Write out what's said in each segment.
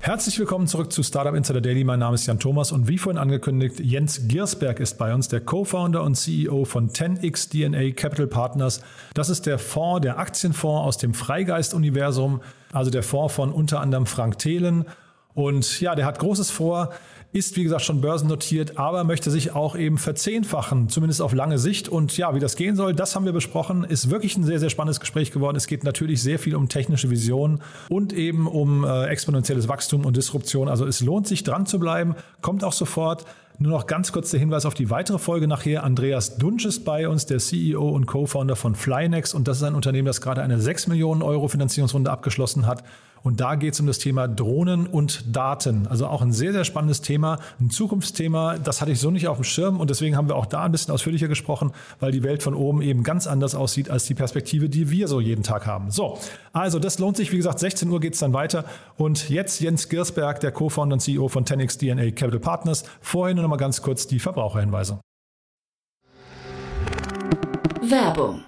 Herzlich willkommen zurück zu Startup Insider Daily. Mein Name ist Jan Thomas und wie vorhin angekündigt, Jens Giersberg ist bei uns, der Co-Founder und CEO von 10x DNA Capital Partners. Das ist der Fonds, der Aktienfonds aus dem Freigeist-Universum, also der Fonds von unter anderem Frank Thelen. Und ja, der hat Großes vor ist wie gesagt schon börsennotiert, aber möchte sich auch eben verzehnfachen, zumindest auf lange Sicht. Und ja, wie das gehen soll, das haben wir besprochen. Ist wirklich ein sehr, sehr spannendes Gespräch geworden. Es geht natürlich sehr viel um technische Vision und eben um äh, exponentielles Wachstum und Disruption. Also es lohnt sich dran zu bleiben. Kommt auch sofort. Nur noch ganz kurz der Hinweis auf die weitere Folge nachher. Andreas Dunsch ist bei uns, der CEO und Co-Founder von Flynex. Und das ist ein Unternehmen, das gerade eine 6 Millionen Euro Finanzierungsrunde abgeschlossen hat. Und da geht es um das Thema Drohnen und Daten. Also auch ein sehr, sehr spannendes Thema, ein Zukunftsthema. Das hatte ich so nicht auf dem Schirm und deswegen haben wir auch da ein bisschen ausführlicher gesprochen, weil die Welt von oben eben ganz anders aussieht als die Perspektive, die wir so jeden Tag haben. So, also das lohnt sich. Wie gesagt, 16 Uhr geht es dann weiter. Und jetzt Jens Girsberg, der Co-Founder und CEO von 10x DNA Capital Partners. Vorhin nur noch mal ganz kurz die Verbraucherhinweise. Werbung.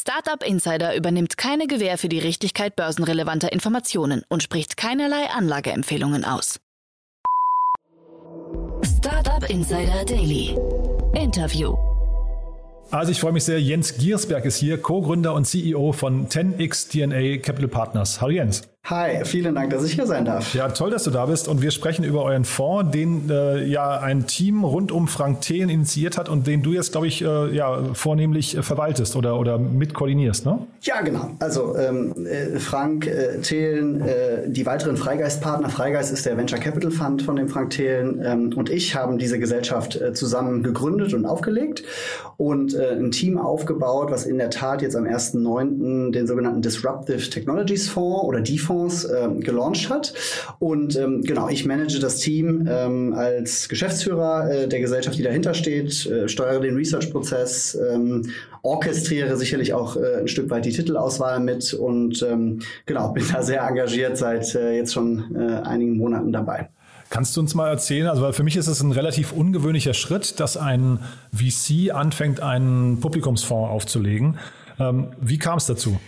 Startup Insider übernimmt keine Gewähr für die Richtigkeit börsenrelevanter Informationen und spricht keinerlei Anlageempfehlungen aus. Startup Insider Daily. Interview. Also ich freue mich sehr. Jens Giersberg ist hier, Co-Gründer und CEO von 10x DNA Capital Partners. Hallo Jens. Hi, vielen Dank, dass ich hier sein darf. Ja, toll, dass du da bist. Und wir sprechen über euren Fonds, den äh, ja ein Team rund um Frank Thelen initiiert hat und den du jetzt, glaube ich, äh, ja, vornehmlich äh, verwaltest oder, oder mit koordinierst, ne? Ja, genau. Also ähm, äh, Frank äh, Thelen, die weiteren Freigeist-Partner, Freigeist ist der Venture Capital Fund von dem Frank Thelen ähm, und ich haben diese Gesellschaft zusammen gegründet und aufgelegt und ein Team aufgebaut, was in der Tat jetzt am 1.9. den sogenannten Disruptive Technologies Fonds oder die Fonds äh, gelauncht hat. Und ähm, genau, ich manage das Team ähm, als Geschäftsführer äh, der Gesellschaft, die dahinter steht, äh, steuere den Research-Prozess, ähm, orchestriere sicherlich auch äh, ein Stück weit die Titelauswahl mit und ähm, genau, bin da sehr engagiert seit äh, jetzt schon äh, einigen Monaten dabei. Kannst du uns mal erzählen, also für mich ist es ein relativ ungewöhnlicher Schritt, dass ein VC anfängt, einen Publikumsfonds aufzulegen. Ähm, wie kam es dazu?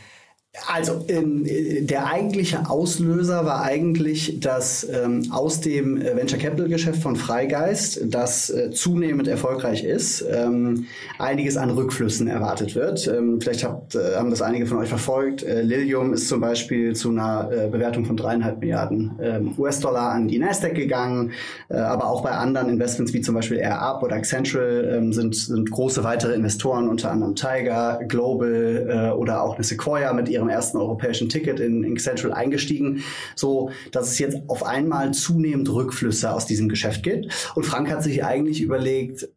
Also ähm, der eigentliche Auslöser war eigentlich, dass ähm, aus dem äh, Venture Capital Geschäft von Freigeist, das äh, zunehmend erfolgreich ist, ähm, einiges an Rückflüssen erwartet wird. Ähm, vielleicht habt, äh, haben das einige von euch verfolgt. Äh, Lilium ist zum Beispiel zu einer äh, Bewertung von dreieinhalb Milliarden ähm, US-Dollar an die Nasdaq gegangen, äh, aber auch bei anderen Investments wie zum Beispiel AirUp oder Accenture ähm, sind, sind große weitere Investoren, unter anderem Tiger, Global oder auch eine Sequoia mit ihrem ihrem ersten europäischen Ticket in, in Central eingestiegen, so dass es jetzt auf einmal zunehmend Rückflüsse aus diesem Geschäft gibt. Und Frank hat sich eigentlich überlegt,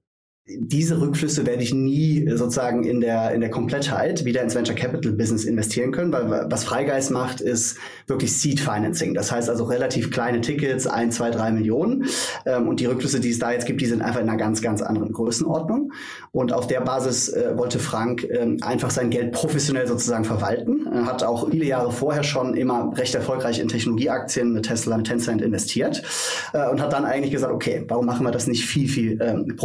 diese Rückflüsse werde ich nie sozusagen in der, in der Komplettheit wieder ins Venture Capital Business investieren können, weil was Freigeist macht, ist wirklich Seed Financing. Das heißt also relativ kleine Tickets, ein, zwei, drei Millionen. Ähm, und die Rückflüsse, die es da jetzt gibt, die sind einfach in einer ganz, ganz anderen Größenordnung. Und auf der Basis äh, wollte Frank äh, einfach sein Geld professionell sozusagen verwalten. Er hat auch viele Jahre vorher schon immer recht erfolgreich in Technologieaktien mit Tesla, mit Tencent investiert äh, und hat dann eigentlich gesagt, okay, warum machen wir das nicht viel, viel ähm,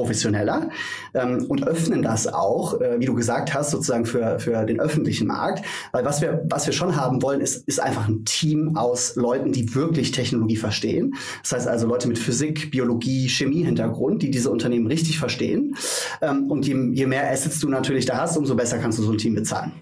ähm, und öffnen das auch, äh, wie du gesagt hast, sozusagen für, für den öffentlichen Markt. Weil was wir, was wir schon haben wollen, ist, ist einfach ein Team aus Leuten, die wirklich Technologie verstehen. Das heißt also Leute mit Physik, Biologie, Chemie-Hintergrund, die diese Unternehmen richtig verstehen. Ähm, und je, je mehr Assets du natürlich da hast, umso besser kannst du so ein Team bezahlen.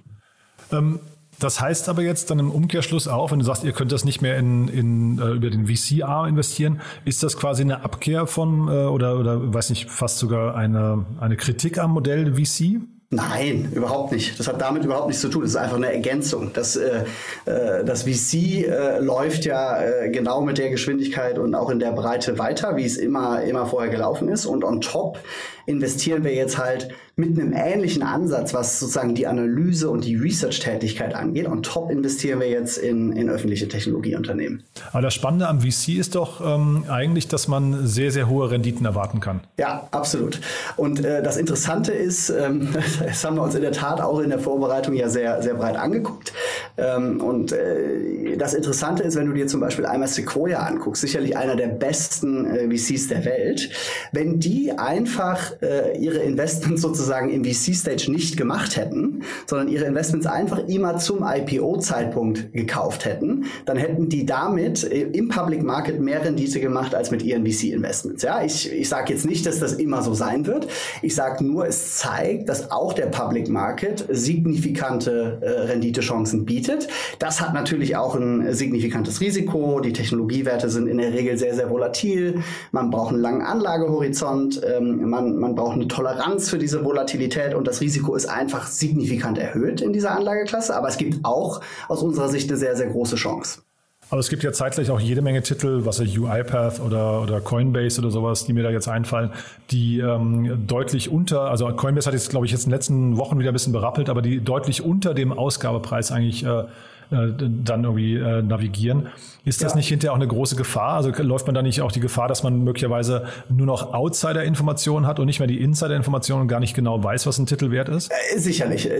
Ähm das heißt aber jetzt dann im Umkehrschluss auch, wenn du sagst, ihr könnt das nicht mehr in, in, äh, über den VC-Arm investieren, ist das quasi eine Abkehr von äh, oder, oder weiß nicht, fast sogar eine, eine Kritik am Modell VC? Nein, überhaupt nicht. Das hat damit überhaupt nichts zu tun. Das ist einfach eine Ergänzung. Das, äh, äh das VC äh, läuft ja äh, genau mit der Geschwindigkeit und auch in der Breite weiter, wie es immer, immer vorher gelaufen ist. Und on top investieren wir jetzt halt mit einem ähnlichen Ansatz, was sozusagen die Analyse und die Research-Tätigkeit angeht. Und top investieren wir jetzt in, in öffentliche Technologieunternehmen. Aber das Spannende am VC ist doch ähm, eigentlich, dass man sehr, sehr hohe Renditen erwarten kann. Ja, absolut. Und äh, das Interessante ist, ähm, das haben wir uns in der Tat auch in der Vorbereitung ja sehr, sehr breit angeguckt. Ähm, und äh, das Interessante ist, wenn du dir zum Beispiel einmal Sequoia anguckst, sicherlich einer der besten äh, VCs der Welt, wenn die einfach äh, ihre Investments sozusagen im VC-Stage nicht gemacht hätten, sondern ihre Investments einfach immer zum IPO-Zeitpunkt gekauft hätten, dann hätten die damit äh, im Public Market mehr Rendite gemacht als mit ihren VC-Investments. Ja, ich, ich sage jetzt nicht, dass das immer so sein wird. Ich sage nur, es zeigt, dass auch der Public Market signifikante äh, Renditechancen bietet. Das hat natürlich auch ein signifikantes Risiko. Die Technologiewerte sind in der Regel sehr, sehr volatil. Man braucht einen langen Anlagehorizont. Ähm, man, man man braucht eine Toleranz für diese Volatilität und das Risiko ist einfach signifikant erhöht in dieser Anlageklasse. Aber es gibt auch aus unserer Sicht eine sehr, sehr große Chance. Aber es gibt ja zeitgleich auch jede Menge Titel, was ja UiPath oder, oder Coinbase oder sowas, die mir da jetzt einfallen, die ähm, deutlich unter, also Coinbase hat jetzt, glaube ich, jetzt in den letzten Wochen wieder ein bisschen berappelt, aber die deutlich unter dem Ausgabepreis eigentlich äh, äh, dann irgendwie äh, navigieren. Ist das ja. nicht hinterher auch eine große Gefahr? Also läuft man da nicht auch die Gefahr, dass man möglicherweise nur noch Outsider-Informationen hat und nicht mehr die Insider-Informationen und gar nicht genau weiß, was ein Titel wert ist? Äh, sicherlich.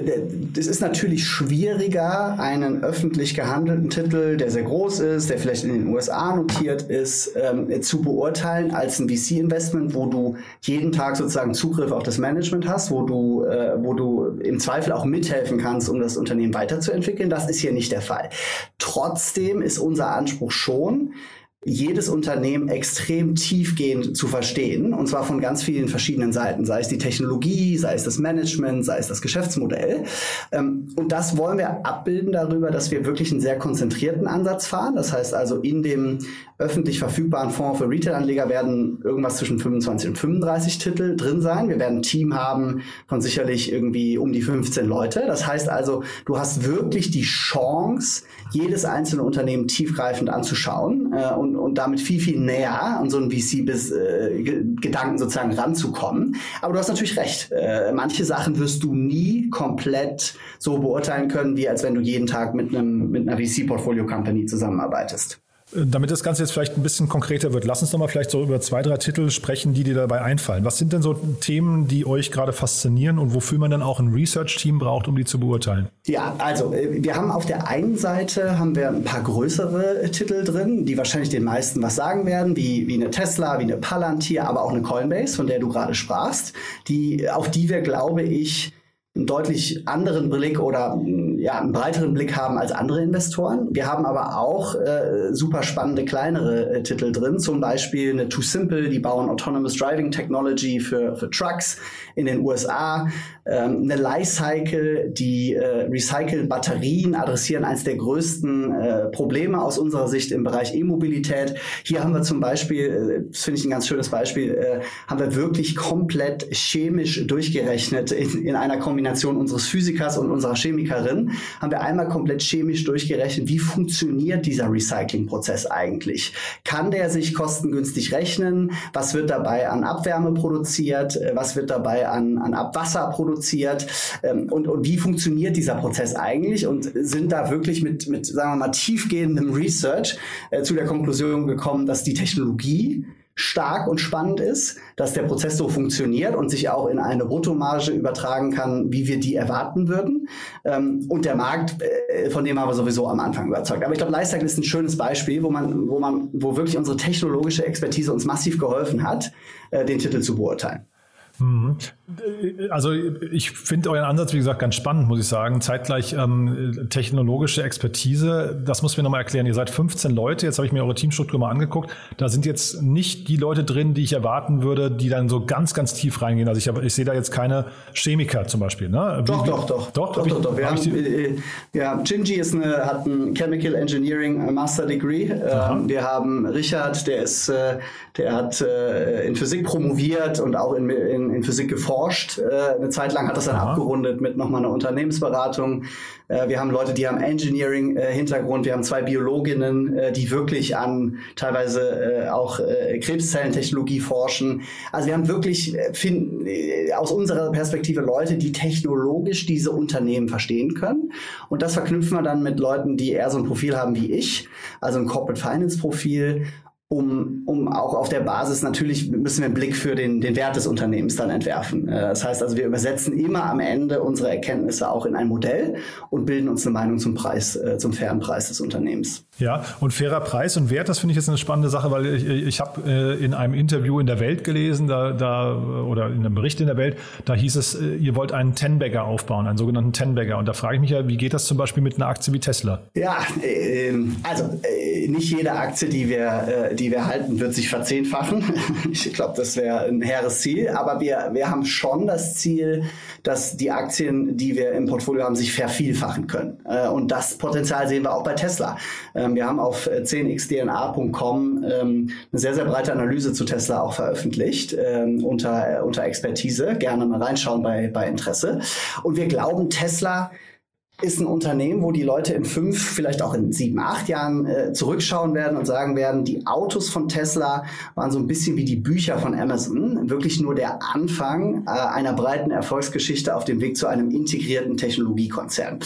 Es ist natürlich schwieriger, einen öffentlich gehandelten Titel, der sehr groß ist, der vielleicht in den USA notiert ist, ähm, zu beurteilen als ein VC-Investment, wo du jeden Tag sozusagen Zugriff auf das Management hast, wo du, äh, wo du im Zweifel auch mithelfen kannst, um das Unternehmen weiterzuentwickeln. Das ist hier nicht der der Fall. Trotzdem ist unser Anspruch schon, jedes Unternehmen extrem tiefgehend zu verstehen, und zwar von ganz vielen verschiedenen Seiten, sei es die Technologie, sei es das Management, sei es das Geschäftsmodell. Ähm, und das wollen wir abbilden darüber, dass wir wirklich einen sehr konzentrierten Ansatz fahren. Das heißt also, in dem öffentlich verfügbaren Fonds für Retail-Anleger werden irgendwas zwischen 25 und 35 Titel drin sein. Wir werden ein Team haben von sicherlich irgendwie um die 15 Leute. Das heißt also, du hast wirklich die Chance, jedes einzelne Unternehmen tiefgreifend anzuschauen äh, und, und damit viel, viel näher an so einen VC-Gedanken äh, sozusagen ranzukommen. Aber du hast natürlich recht. Äh, manche Sachen wirst du nie komplett so beurteilen können, wie als wenn du jeden Tag mit einem mit einer VC-Portfolio-Company zusammenarbeitest. Damit das Ganze jetzt vielleicht ein bisschen konkreter wird, lass uns doch mal vielleicht so über zwei, drei Titel sprechen, die dir dabei einfallen. Was sind denn so Themen, die euch gerade faszinieren und wofür man dann auch ein Research-Team braucht, um die zu beurteilen? Ja, also äh, wir haben auf der einen Seite haben wir ein paar größere Titel drin, die wahrscheinlich den meisten was sagen werden, wie, wie eine Tesla, wie eine Palantir, aber auch eine Coinbase, von der du gerade sprachst, die, auf die wir, glaube ich, einen deutlich anderen Blick oder ja, einen breiteren Blick haben als andere Investoren. Wir haben aber auch äh, super spannende kleinere äh, Titel drin, zum Beispiel eine Too Simple, die bauen Autonomous Driving Technology für, für Trucks in den USA, ähm, eine Lifecycle, die äh, recyceln Batterien, adressieren eines der größten äh, Probleme aus unserer Sicht im Bereich E-Mobilität. Hier haben wir zum Beispiel, äh, das finde ich ein ganz schönes Beispiel, äh, haben wir wirklich komplett chemisch durchgerechnet in, in einer Kombination Kombination unseres Physikers und unserer Chemikerin haben wir einmal komplett chemisch durchgerechnet, wie funktioniert dieser Recyclingprozess eigentlich? Kann der sich kostengünstig rechnen? Was wird dabei an Abwärme produziert? Was wird dabei an, an Abwasser produziert? Ähm, und, und wie funktioniert dieser Prozess eigentlich? Und sind da wirklich mit, mit sagen wir mal, tiefgehendem Research äh, zu der Konklusion gekommen, dass die Technologie stark und spannend ist, dass der Prozess so funktioniert und sich auch in eine Bruttomarge übertragen kann, wie wir die erwarten würden. Ähm, und der Markt, äh, von dem haben wir sowieso am Anfang überzeugt. Aber ich glaube, Lifecycle ist ein schönes Beispiel, wo man, wo man, wo wirklich unsere technologische Expertise uns massiv geholfen hat, äh, den Titel zu beurteilen. Mhm. Also ich finde euren Ansatz, wie gesagt, ganz spannend, muss ich sagen. Zeitgleich ähm, technologische Expertise, das muss mir nochmal erklären. Ihr seid 15 Leute, jetzt habe ich mir eure Teamstruktur mal angeguckt. Da sind jetzt nicht die Leute drin, die ich erwarten würde, die dann so ganz, ganz tief reingehen. Also ich, ich sehe da jetzt keine Chemiker zum Beispiel. Ne? Doch, doch, doch, doch. Doch, doch, doch. Wir haben, äh, ja, Gingy ist eine, hat ein Chemical Engineering Master Degree. Ähm, wir haben Richard, der ist, äh, der hat äh, in Physik promoviert und auch in, in in, Physik geforscht. Äh, eine Zeit lang hat das dann Aha. abgerundet mit nochmal einer Unternehmensberatung. Äh, wir haben Leute, die haben Engineering-Hintergrund. wir haben zwei Biologinnen, äh, die wirklich an teilweise äh, auch äh, Krebszellentechnologie forschen. Also wir haben wirklich äh, finden, aus unserer Perspektive Leute, die technologisch diese Unternehmen verstehen können. Und das verknüpfen wir dann mit Leuten, die eher so ein Profil haben wie ich, also ein Corporate Finance Profil um, um auch auf der Basis natürlich müssen wir einen Blick für den, den Wert des Unternehmens dann entwerfen. Äh, das heißt also, wir übersetzen immer am Ende unsere Erkenntnisse auch in ein Modell und bilden uns eine Meinung zum Preis, äh, zum fairen Preis des Unternehmens. Ja, und fairer Preis und Wert, das finde ich jetzt eine spannende Sache, weil ich, ich habe äh, in einem Interview in der Welt gelesen, da, da oder in einem Bericht in der Welt, da hieß es, ihr wollt einen Ten-Bagger aufbauen, einen sogenannten Ten-Bagger. Und da frage ich mich ja, wie geht das zum Beispiel mit einer Aktie wie Tesla? Ja, äh, also nicht jede Aktie, die wir die wir halten, wird sich verzehnfachen. Ich glaube, das wäre ein hehres Ziel. Aber wir, wir haben schon das Ziel, dass die Aktien, die wir im Portfolio haben, sich vervielfachen können. Äh, und das Potenzial sehen wir auch bei Tesla. Ähm, wir haben auf 10xdna.com ähm, eine sehr, sehr breite Analyse zu Tesla auch veröffentlicht ähm, unter, unter Expertise. Gerne mal reinschauen bei, bei Interesse. Und wir glauben, Tesla ist ein Unternehmen, wo die Leute in fünf, vielleicht auch in sieben, acht Jahren äh, zurückschauen werden und sagen werden, die Autos von Tesla waren so ein bisschen wie die Bücher von Amazon, wirklich nur der Anfang äh, einer breiten Erfolgsgeschichte auf dem Weg zu einem integrierten Technologiekonzern.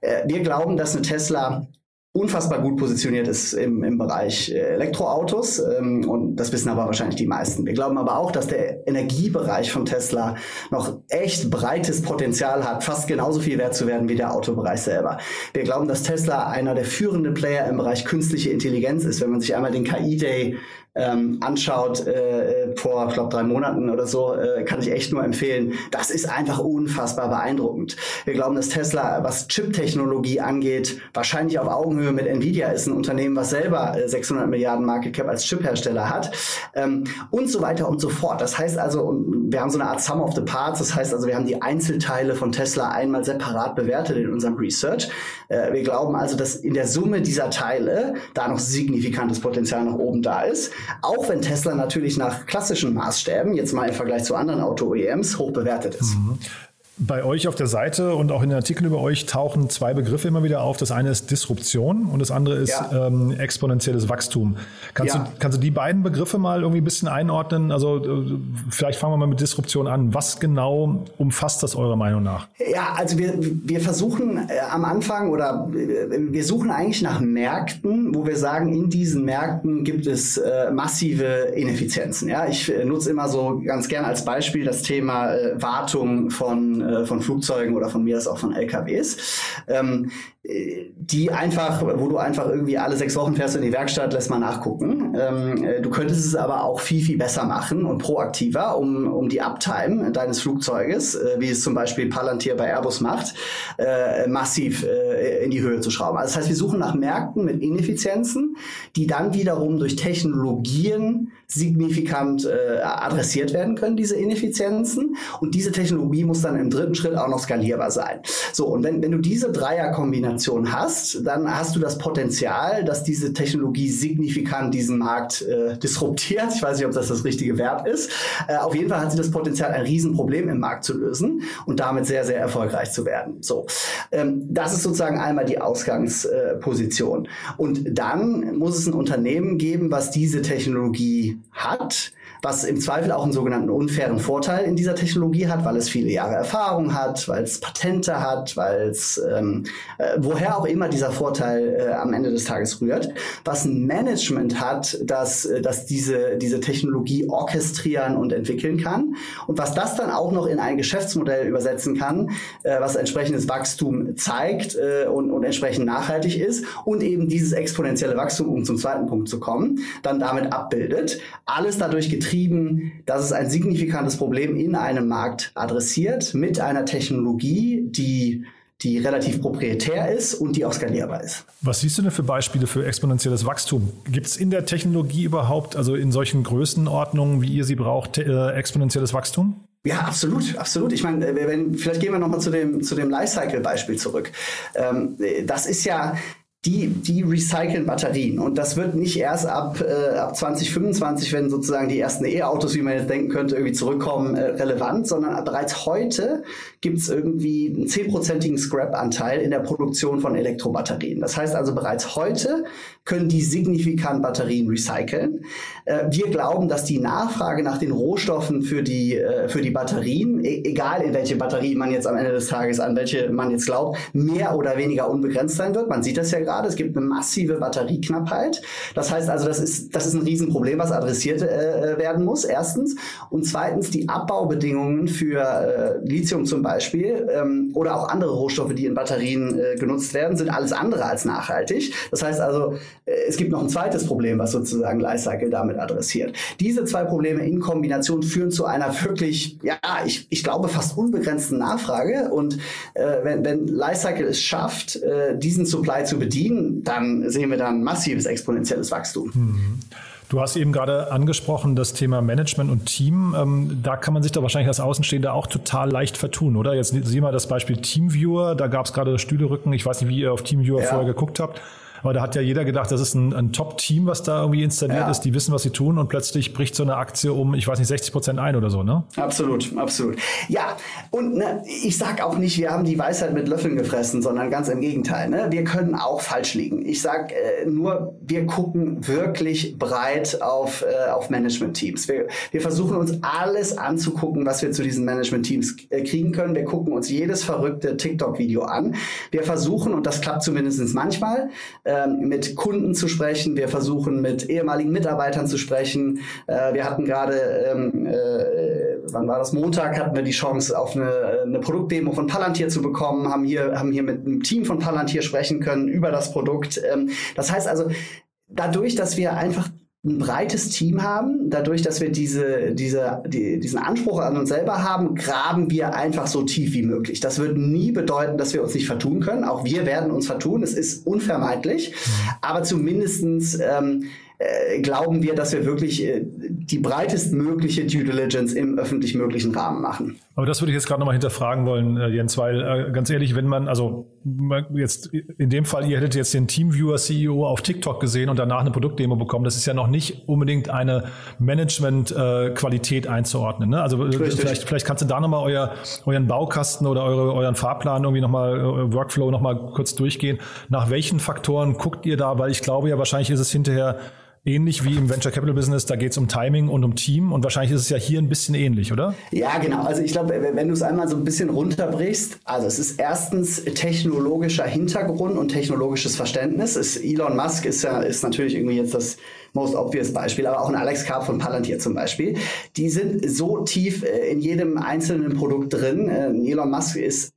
Äh, wir glauben, dass eine Tesla unfassbar gut positioniert ist im, im Bereich äh, Elektroautos. Ähm, und das wissen aber wahrscheinlich die meisten. Wir glauben aber auch, dass der Energiebereich von Tesla noch echt breites Potenzial hat, fast genauso viel wert zu werden wie der Autobereich selber. Wir glauben, dass Tesla einer der führenden Player im Bereich künstliche Intelligenz ist. Wenn man sich einmal den KI-Day ähm, anschaut äh, vor, ich glaube, drei Monaten oder so, äh, kann ich echt nur empfehlen. Das ist einfach unfassbar beeindruckend. Wir glauben, dass Tesla, was Chip-Technologie angeht, wahrscheinlich auf Augenhöhe mit Nvidia ist, ein Unternehmen, was selber 600 äh, Milliarden Market Cap als Chip-Hersteller hat ähm, und so weiter und so fort. Das heißt also, wir haben so eine Art Sum of the Parts. Das heißt also, wir haben die Einzelteile von Tesla einmal separat bewertet in unserem Research. Äh, wir glauben also, dass in der Summe dieser Teile da noch signifikantes Potenzial nach oben da ist. Auch wenn Tesla natürlich nach klassischen Maßstäben, jetzt mal im Vergleich zu anderen Auto-OEMs, hoch bewertet ist. Mhm. Bei euch auf der Seite und auch in den Artikeln über euch tauchen zwei Begriffe immer wieder auf. Das eine ist Disruption und das andere ist ja. ähm, exponentielles Wachstum. Kannst, ja. du, kannst du die beiden Begriffe mal irgendwie ein bisschen einordnen? Also äh, vielleicht fangen wir mal mit Disruption an. Was genau umfasst das eurer Meinung nach? Ja, also wir, wir versuchen äh, am Anfang oder äh, wir suchen eigentlich nach Märkten, wo wir sagen, in diesen Märkten gibt es äh, massive Ineffizienzen. Ja, ich nutze immer so ganz gern als Beispiel das Thema äh, Wartung von äh, von Flugzeugen oder von mir aus auch von LKWs. Ähm, die einfach, wo du einfach irgendwie alle sechs Wochen fährst in die Werkstatt, lässt mal nachgucken. Ähm, äh, du könntest es aber auch viel, viel besser machen und proaktiver, um, um die Uptime deines Flugzeuges, äh, wie es zum Beispiel Palantir bei Airbus macht, äh, massiv äh, in die Höhe zu schrauben. Also das heißt, wir suchen nach Märkten mit Ineffizienzen, die dann wiederum durch Technologien signifikant äh, adressiert werden können, diese Ineffizienzen. Und diese Technologie muss dann im dritten Schritt auch noch skalierbar sein. So, und wenn, wenn du diese Dreierkombination Kombination hast, dann hast du das Potenzial, dass diese Technologie signifikant diesen Markt äh, disruptiert. Ich weiß nicht, ob das das richtige Verb ist. Äh, auf jeden Fall hat sie das Potenzial, ein Riesenproblem im Markt zu lösen und damit sehr, sehr erfolgreich zu werden. So, ähm, das ist sozusagen einmal die Ausgangsposition. und dann muss es ein Unternehmen geben, was diese Technologie hat was im Zweifel auch einen sogenannten unfairen Vorteil in dieser Technologie hat, weil es viele Jahre Erfahrung hat, weil es Patente hat, weil es ähm, äh, woher auch immer dieser Vorteil äh, am Ende des Tages rührt, was ein Management hat, das, äh, das diese, diese Technologie orchestrieren und entwickeln kann und was das dann auch noch in ein Geschäftsmodell übersetzen kann, äh, was entsprechendes Wachstum zeigt äh, und, und entsprechend nachhaltig ist und eben dieses exponentielle Wachstum, um zum zweiten Punkt zu kommen, dann damit abbildet. Alles dadurch getrieben betrieben, dass es ein signifikantes Problem in einem Markt adressiert mit einer Technologie, die die relativ proprietär ist und die auch skalierbar ist. Was siehst du denn für Beispiele für exponentielles Wachstum? Gibt es in der Technologie überhaupt, also in solchen Größenordnungen, wie ihr sie braucht, äh, exponentielles Wachstum? Ja, absolut, absolut. Ich meine, wenn, vielleicht gehen wir nochmal zu dem, zu dem Lifecycle-Beispiel zurück. Ähm, das ist ja, die, die recyceln Batterien. Und das wird nicht erst ab, äh, ab 2025, wenn sozusagen die ersten E-Autos, wie man jetzt denken könnte, irgendwie zurückkommen, äh, relevant, sondern bereits heute gibt es irgendwie einen zehnprozentigen Scrap-Anteil in der Produktion von Elektrobatterien. Das heißt also, bereits heute können die signifikant Batterien recyceln. Äh, wir glauben, dass die Nachfrage nach den Rohstoffen für die, äh, für die Batterien, e egal in welche Batterie man jetzt am Ende des Tages, an welche man jetzt glaubt, mehr oder weniger unbegrenzt sein wird. Man sieht das ja gerade. Es gibt eine massive Batterieknappheit. Das heißt also, das ist, das ist ein Riesenproblem, was adressiert äh, werden muss, erstens. Und zweitens, die Abbaubedingungen für Lithium zum Beispiel ähm, oder auch andere Rohstoffe, die in Batterien genutzt werden, sind alles andere als nachhaltig. Das heißt also, es gibt noch ein zweites Problem, was sozusagen Lifecycle damit adressiert. Diese zwei Probleme in Kombination führen zu einer wirklich, ja, ich, ich glaube, fast unbegrenzten Nachfrage. Und äh, wenn, wenn Lifecycle es schafft, äh, diesen Supply zu bedienen, dann sehen wir dann massives exponentielles Wachstum. Mhm. Du hast eben gerade angesprochen das Thema Management und Team. Ähm, da kann man sich doch wahrscheinlich als Außenstehender auch total leicht vertun, oder? Jetzt sieh mal das Beispiel Teamviewer. Da gab es gerade Stühlerücken. Ich weiß nicht, wie ihr auf Teamviewer ja. vorher geguckt habt. Aber da hat ja jeder gedacht, das ist ein, ein Top-Team, was da irgendwie installiert ja. ist. Die wissen, was sie tun und plötzlich bricht so eine Aktie um, ich weiß nicht, 60 Prozent ein oder so, ne? Absolut, absolut. Ja, und ne, ich sag auch nicht, wir haben die Weisheit mit Löffeln gefressen, sondern ganz im Gegenteil. Ne? Wir können auch falsch liegen. Ich sag äh, nur, wir gucken wirklich breit auf, äh, auf Management-Teams. Wir, wir versuchen uns alles anzugucken, was wir zu diesen Management-Teams äh, kriegen können. Wir gucken uns jedes verrückte TikTok-Video an. Wir versuchen, und das klappt zumindest manchmal, äh, ähm, mit Kunden zu sprechen. Wir versuchen mit ehemaligen Mitarbeitern zu sprechen. Äh, wir hatten gerade, ähm, äh, wann war das? Montag hatten wir die Chance, auf eine, eine Produktdemo von Palantir zu bekommen, haben hier, haben hier mit einem Team von Palantir sprechen können über das Produkt. Ähm, das heißt also, dadurch, dass wir einfach ein breites Team haben, dadurch, dass wir diese, diese, die, diesen Anspruch an uns selber haben, graben wir einfach so tief wie möglich. Das wird nie bedeuten, dass wir uns nicht vertun können. Auch wir werden uns vertun. Es ist unvermeidlich. Mhm. Aber zumindestens ähm, äh, glauben wir, dass wir wirklich äh, die breitestmögliche Due Diligence im öffentlich möglichen Rahmen machen. Aber das würde ich jetzt gerade nochmal hinterfragen wollen, äh, Jens, weil äh, ganz ehrlich, wenn man, also jetzt in dem Fall, ihr hättet jetzt den Teamviewer CEO auf TikTok gesehen und danach eine Produktdemo bekommen, das ist ja noch nicht unbedingt eine Management-Qualität einzuordnen. Ne? Also vielleicht, vielleicht kannst du da nochmal euer, euren Baukasten oder eure, euren Fahrplan irgendwie nochmal, Workflow nochmal kurz durchgehen. Nach welchen Faktoren guckt ihr da? Weil ich glaube ja, wahrscheinlich ist es hinterher ähnlich wie im Venture Capital Business, da geht es um Timing und um Team und wahrscheinlich ist es ja hier ein bisschen ähnlich, oder? Ja, genau. Also ich glaube, wenn du es einmal so ein bisschen runterbrichst, also es ist erstens technologischer Hintergrund und technologisches Verständnis. Es, Elon Musk ist ja ist natürlich irgendwie jetzt das most obvious Beispiel, aber auch ein Alex Karp von Palantir zum Beispiel. Die sind so tief äh, in jedem einzelnen Produkt drin. Äh, Elon Musk ist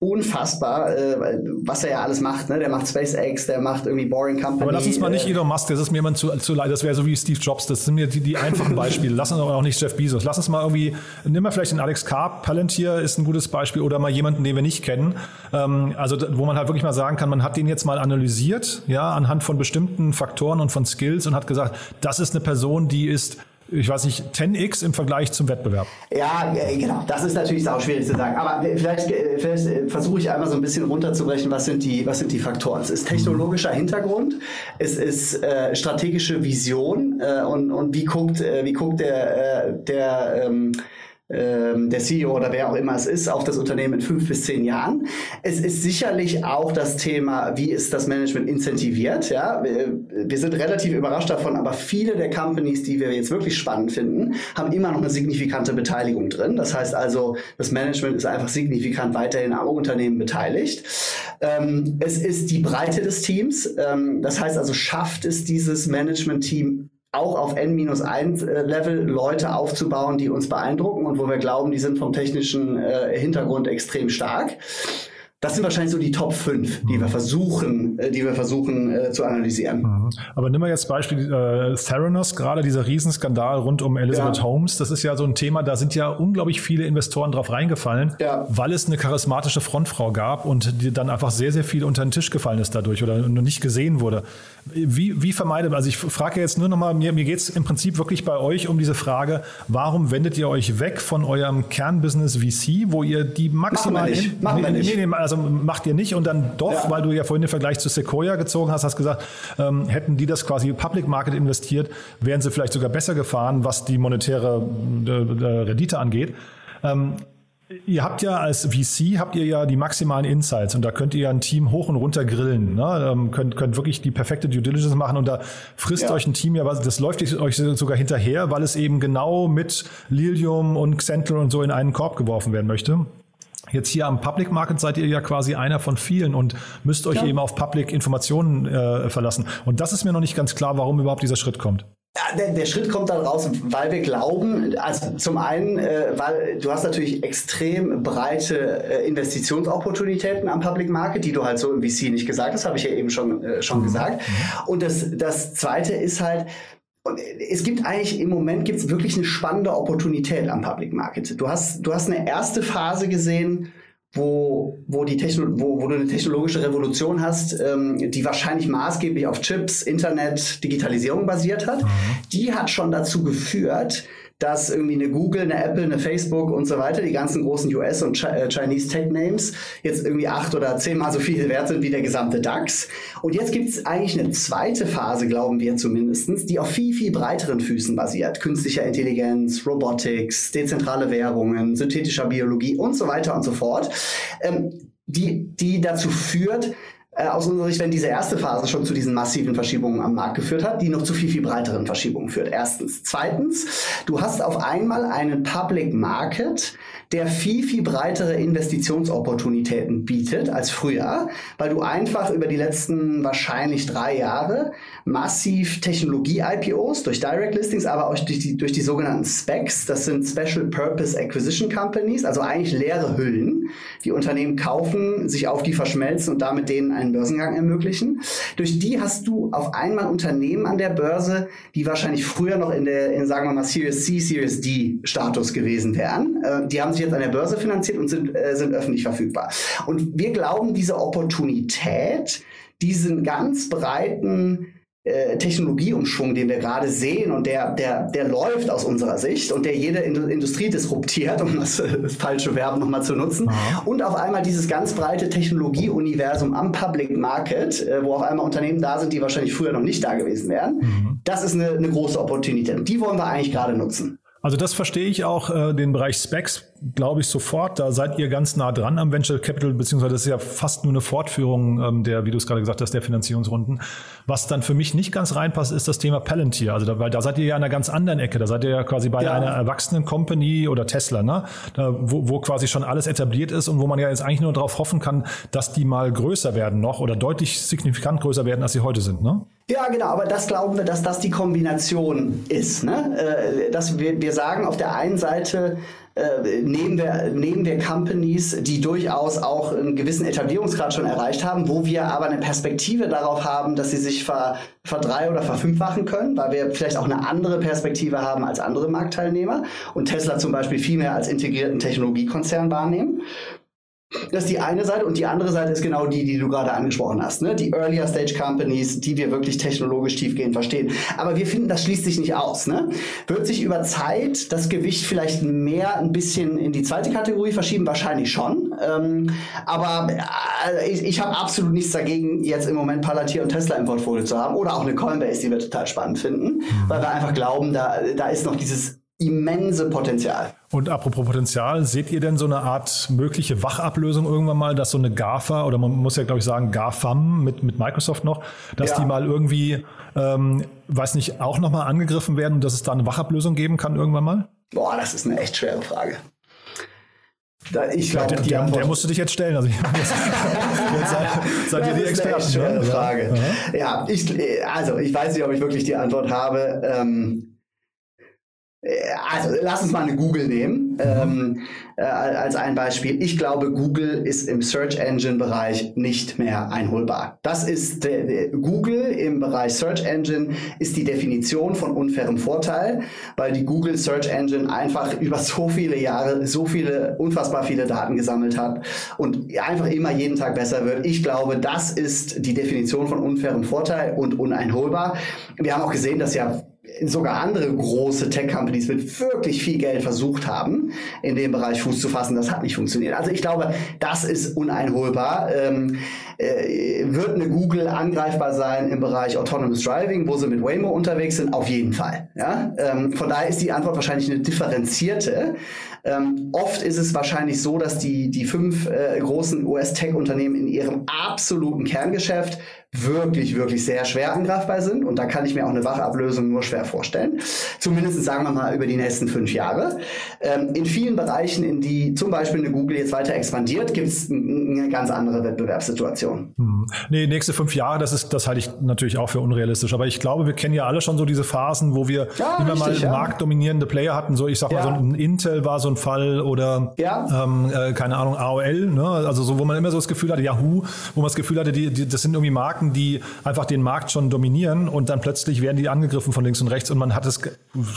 unfassbar, äh, was er ja alles macht. Ne? Der macht SpaceX, der macht irgendwie Boring Company. Aber lass uns mal nicht äh, Elon Musk, das ist mir immer zu, zu leid. Das wäre so wie Steve Jobs. Das sind mir die, die einfachen Beispiele. lass uns aber auch nicht Jeff Bezos. Lass uns mal irgendwie, nimm mal vielleicht den Alex Karp. Palantir ist ein gutes Beispiel oder mal jemanden, den wir nicht kennen. Ähm, also wo man halt wirklich mal sagen kann, man hat den jetzt mal analysiert, ja, anhand von bestimmten Faktoren und von Skills und hat gesagt, das ist eine Person, die ist ich weiß nicht, 10x im Vergleich zum Wettbewerb? Ja, äh, genau. Das ist natürlich auch schwierig zu sagen. Aber vielleicht, äh, vielleicht äh, versuche ich einmal so ein bisschen runterzubrechen, was sind die, was sind die Faktoren. Es ist technologischer Hintergrund, es ist äh, strategische Vision äh, und, und wie guckt, äh, wie guckt der, der ähm, der CEO oder wer auch immer es ist, auf das Unternehmen in fünf bis zehn Jahren. Es ist sicherlich auch das Thema, wie ist das Management incentiviert. Ja, wir, wir sind relativ überrascht davon, aber viele der Companies, die wir jetzt wirklich spannend finden, haben immer noch eine signifikante Beteiligung drin. Das heißt also, das Management ist einfach signifikant weiterhin am Unternehmen beteiligt. Ähm, es ist die Breite des Teams. Ähm, das heißt also, schafft es dieses Management-Team auch auf N-1 äh, Level Leute aufzubauen, die uns beeindrucken und wo wir glauben, die sind vom technischen äh, Hintergrund extrem stark. Das sind wahrscheinlich so die Top 5, die wir mhm. versuchen, äh, die wir versuchen äh, zu analysieren. Mhm. Aber nimm mal jetzt Beispiel äh, Theranos, gerade dieser Riesenskandal rund um Elizabeth ja. Holmes. Das ist ja so ein Thema, da sind ja unglaublich viele Investoren drauf reingefallen, ja. weil es eine charismatische Frontfrau gab und die dann einfach sehr, sehr viel unter den Tisch gefallen ist dadurch oder nur nicht gesehen wurde. Wie, wie vermeidet, also ich frage jetzt nur nochmal, mir, mir geht es im Prinzip wirklich bei euch um diese Frage, warum wendet ihr euch weg von eurem Kernbusiness VC, wo ihr die maximal... Machen wir nicht. Machen wir nicht. Nee, nee, also macht ihr nicht und dann doch, ja. weil du ja vorhin den Vergleich zu Sequoia gezogen hast, hast gesagt, ähm, hätten die das quasi Public Market investiert, wären sie vielleicht sogar besser gefahren, was die monetäre äh, äh Rendite angeht. Ähm, Ihr habt ja als VC habt ihr ja die maximalen Insights und da könnt ihr ja ein Team hoch und runter grillen. Ne? Ähm, könnt, könnt wirklich die perfekte Due Diligence machen und da frisst ja. euch ein Team ja, das läuft euch sogar hinterher, weil es eben genau mit Lilium und Xentral und so in einen Korb geworfen werden möchte. Jetzt hier am Public Market seid ihr ja quasi einer von vielen und müsst euch ja. eben auf Public Informationen äh, verlassen. Und das ist mir noch nicht ganz klar, warum überhaupt dieser Schritt kommt. Ja, der, der, Schritt kommt dann raus, weil wir glauben, also zum einen, äh, weil du hast natürlich extrem breite äh, Investitionsopportunitäten am Public Market, die du halt so im VC nicht gesagt hast, habe ich ja eben schon, äh, schon mhm. gesagt. Mhm. Und das, das Zweite ist halt, und es gibt eigentlich im Moment gibt es wirklich eine spannende Opportunität am Public Market. Du hast, du hast eine erste Phase gesehen, wo, wo, die Techno wo, wo du eine technologische Revolution hast, ähm, die wahrscheinlich maßgeblich auf Chips, Internet, Digitalisierung basiert hat. Mhm. Die hat schon dazu geführt, dass irgendwie eine Google, eine Apple, eine Facebook und so weiter, die ganzen großen US- und äh, Chinese Tech-Names, jetzt irgendwie acht oder zehnmal so viel wert sind wie der gesamte DAX. Und jetzt gibt es eigentlich eine zweite Phase, glauben wir zumindestens, die auf viel, viel breiteren Füßen basiert. Künstlicher Intelligenz, Robotics, dezentrale Währungen, synthetischer Biologie und so weiter und so fort, ähm, die, die dazu führt, aus unserer Sicht, wenn diese erste Phase schon zu diesen massiven Verschiebungen am Markt geführt hat, die noch zu viel, viel breiteren Verschiebungen führt. Erstens. Zweitens, du hast auf einmal einen Public Market, der viel, viel breitere Investitionsopportunitäten bietet als früher, weil du einfach über die letzten wahrscheinlich drei Jahre massiv Technologie-IPOs durch Direct Listings, aber auch durch die, durch die sogenannten Specs, das sind Special Purpose Acquisition Companies, also eigentlich leere Hüllen, die Unternehmen kaufen, sich auf die verschmelzen und damit denen einen Börsengang ermöglichen. Durch die hast du auf einmal Unternehmen an der Börse, die wahrscheinlich früher noch in der, in, sagen wir mal, Series C, Series D Status gewesen wären. Äh, die haben sich jetzt an der Börse finanziert und sind, äh, sind öffentlich verfügbar. Und wir glauben, diese Opportunität, diesen ganz breiten äh, Technologieumschwung, den wir gerade sehen und der, der, der läuft aus unserer Sicht und der jede Industrie disruptiert, um das, das falsche Verb nochmal zu nutzen. Aha. Und auf einmal dieses ganz breite Technologieuniversum am Public Market, äh, wo auf einmal Unternehmen da sind, die wahrscheinlich früher noch nicht da gewesen wären. Mhm. Das ist eine, eine große Opportunität. Und die wollen wir eigentlich gerade nutzen. Also das verstehe ich auch, äh, den Bereich Specs, glaube ich, sofort. Da seid ihr ganz nah dran am Venture Capital, beziehungsweise das ist ja fast nur eine Fortführung ähm, der, wie du es gerade gesagt hast, der Finanzierungsrunden. Was dann für mich nicht ganz reinpasst, ist das Thema Palantir. Also da, weil da seid ihr ja an einer ganz anderen Ecke. Da seid ihr ja quasi bei ja. einer erwachsenen Company oder Tesla, ne? Da, wo, wo quasi schon alles etabliert ist und wo man ja jetzt eigentlich nur darauf hoffen kann, dass die mal größer werden noch oder deutlich signifikant größer werden, als sie heute sind, ne? Ja, genau, aber das glauben wir, dass das die Kombination ist. Ne? Äh, dass wir, wir sagen, auf der einen Seite äh, nehmen, wir, nehmen wir Companies, die durchaus auch einen gewissen Etablierungsgrad schon erreicht haben, wo wir aber eine Perspektive darauf haben, dass sie sich ver, verdrei- oder verfünffachen können, weil wir vielleicht auch eine andere Perspektive haben als andere Marktteilnehmer und Tesla zum Beispiel viel mehr als integrierten Technologiekonzern wahrnehmen. Das ist die eine Seite und die andere Seite ist genau die, die du gerade angesprochen hast. Ne? Die Earlier Stage Companies, die wir wirklich technologisch tiefgehend verstehen. Aber wir finden, das schließt sich nicht aus. Ne? Wird sich über Zeit das Gewicht vielleicht mehr ein bisschen in die zweite Kategorie verschieben? Wahrscheinlich schon. Ähm, aber äh, ich, ich habe absolut nichts dagegen, jetzt im Moment Palantir und Tesla im Portfolio zu haben oder auch eine Coinbase, die wir total spannend finden, weil wir einfach glauben, da, da ist noch dieses immense Potenzial. Und apropos Potenzial, seht ihr denn so eine Art mögliche Wachablösung irgendwann mal, dass so eine GAFA oder man muss ja glaube ich sagen GAFAM mit, mit Microsoft noch, dass ja. die mal irgendwie, ähm, weiß nicht, auch nochmal angegriffen werden und dass es da eine Wachablösung geben kann irgendwann mal? Boah, das ist eine echt schwere Frage. Da, ich glaube, der, der, der musst du dich jetzt stellen. Also jetzt, jetzt seid, seid ihr die Experten. Eine schwere ne? Frage. Ja, ja ich, also ich weiß nicht, ob ich wirklich die Antwort habe. Ähm, äh, also lass uns mal eine Google nehmen ähm, äh, als ein Beispiel. Ich glaube, Google ist im Search Engine Bereich nicht mehr einholbar. Das ist der Google im Bereich Search Engine ist die Definition von unfairem Vorteil, weil die Google Search Engine einfach über so viele Jahre so viele unfassbar viele Daten gesammelt hat und einfach immer jeden Tag besser wird. Ich glaube, das ist die Definition von unfairem Vorteil und uneinholbar. Wir haben auch gesehen, dass ja sogar andere große Tech-Companies mit wirklich viel Geld versucht haben, in dem Bereich Fuß zu fassen. Das hat nicht funktioniert. Also ich glaube, das ist uneinholbar. Ähm, äh, wird eine Google angreifbar sein im Bereich Autonomous Driving, wo sie mit Waymo unterwegs sind? Auf jeden Fall. Ja? Ähm, von daher ist die Antwort wahrscheinlich eine differenzierte. Ähm, oft ist es wahrscheinlich so, dass die, die fünf äh, großen US-Tech-Unternehmen in ihrem absoluten Kerngeschäft wirklich, wirklich sehr schwer angreifbar sind. Und da kann ich mir auch eine Wachablösung nur schwer vorstellen. Zumindest sagen wir mal über die nächsten fünf Jahre. Ähm, in vielen Bereichen, in die zum Beispiel eine Google jetzt weiter expandiert, gibt es eine ganz andere Wettbewerbssituation. Hm. Nee, nächste fünf Jahre, das ist, das halte ich natürlich auch für unrealistisch. Aber ich glaube, wir kennen ja alle schon so diese Phasen, wo wir ja, immer richtig, mal ja. marktdominierende Player hatten. So, ich sag ja. mal, so ein Intel war so ein Fall oder ähm, äh, keine Ahnung, AOL, ne? Also so, wo man immer so das Gefühl hatte, Yahoo, wo man das Gefühl hatte, die, die, das sind irgendwie Marken, Marken, die einfach den Markt schon dominieren und dann plötzlich werden die angegriffen von links und rechts und man hat es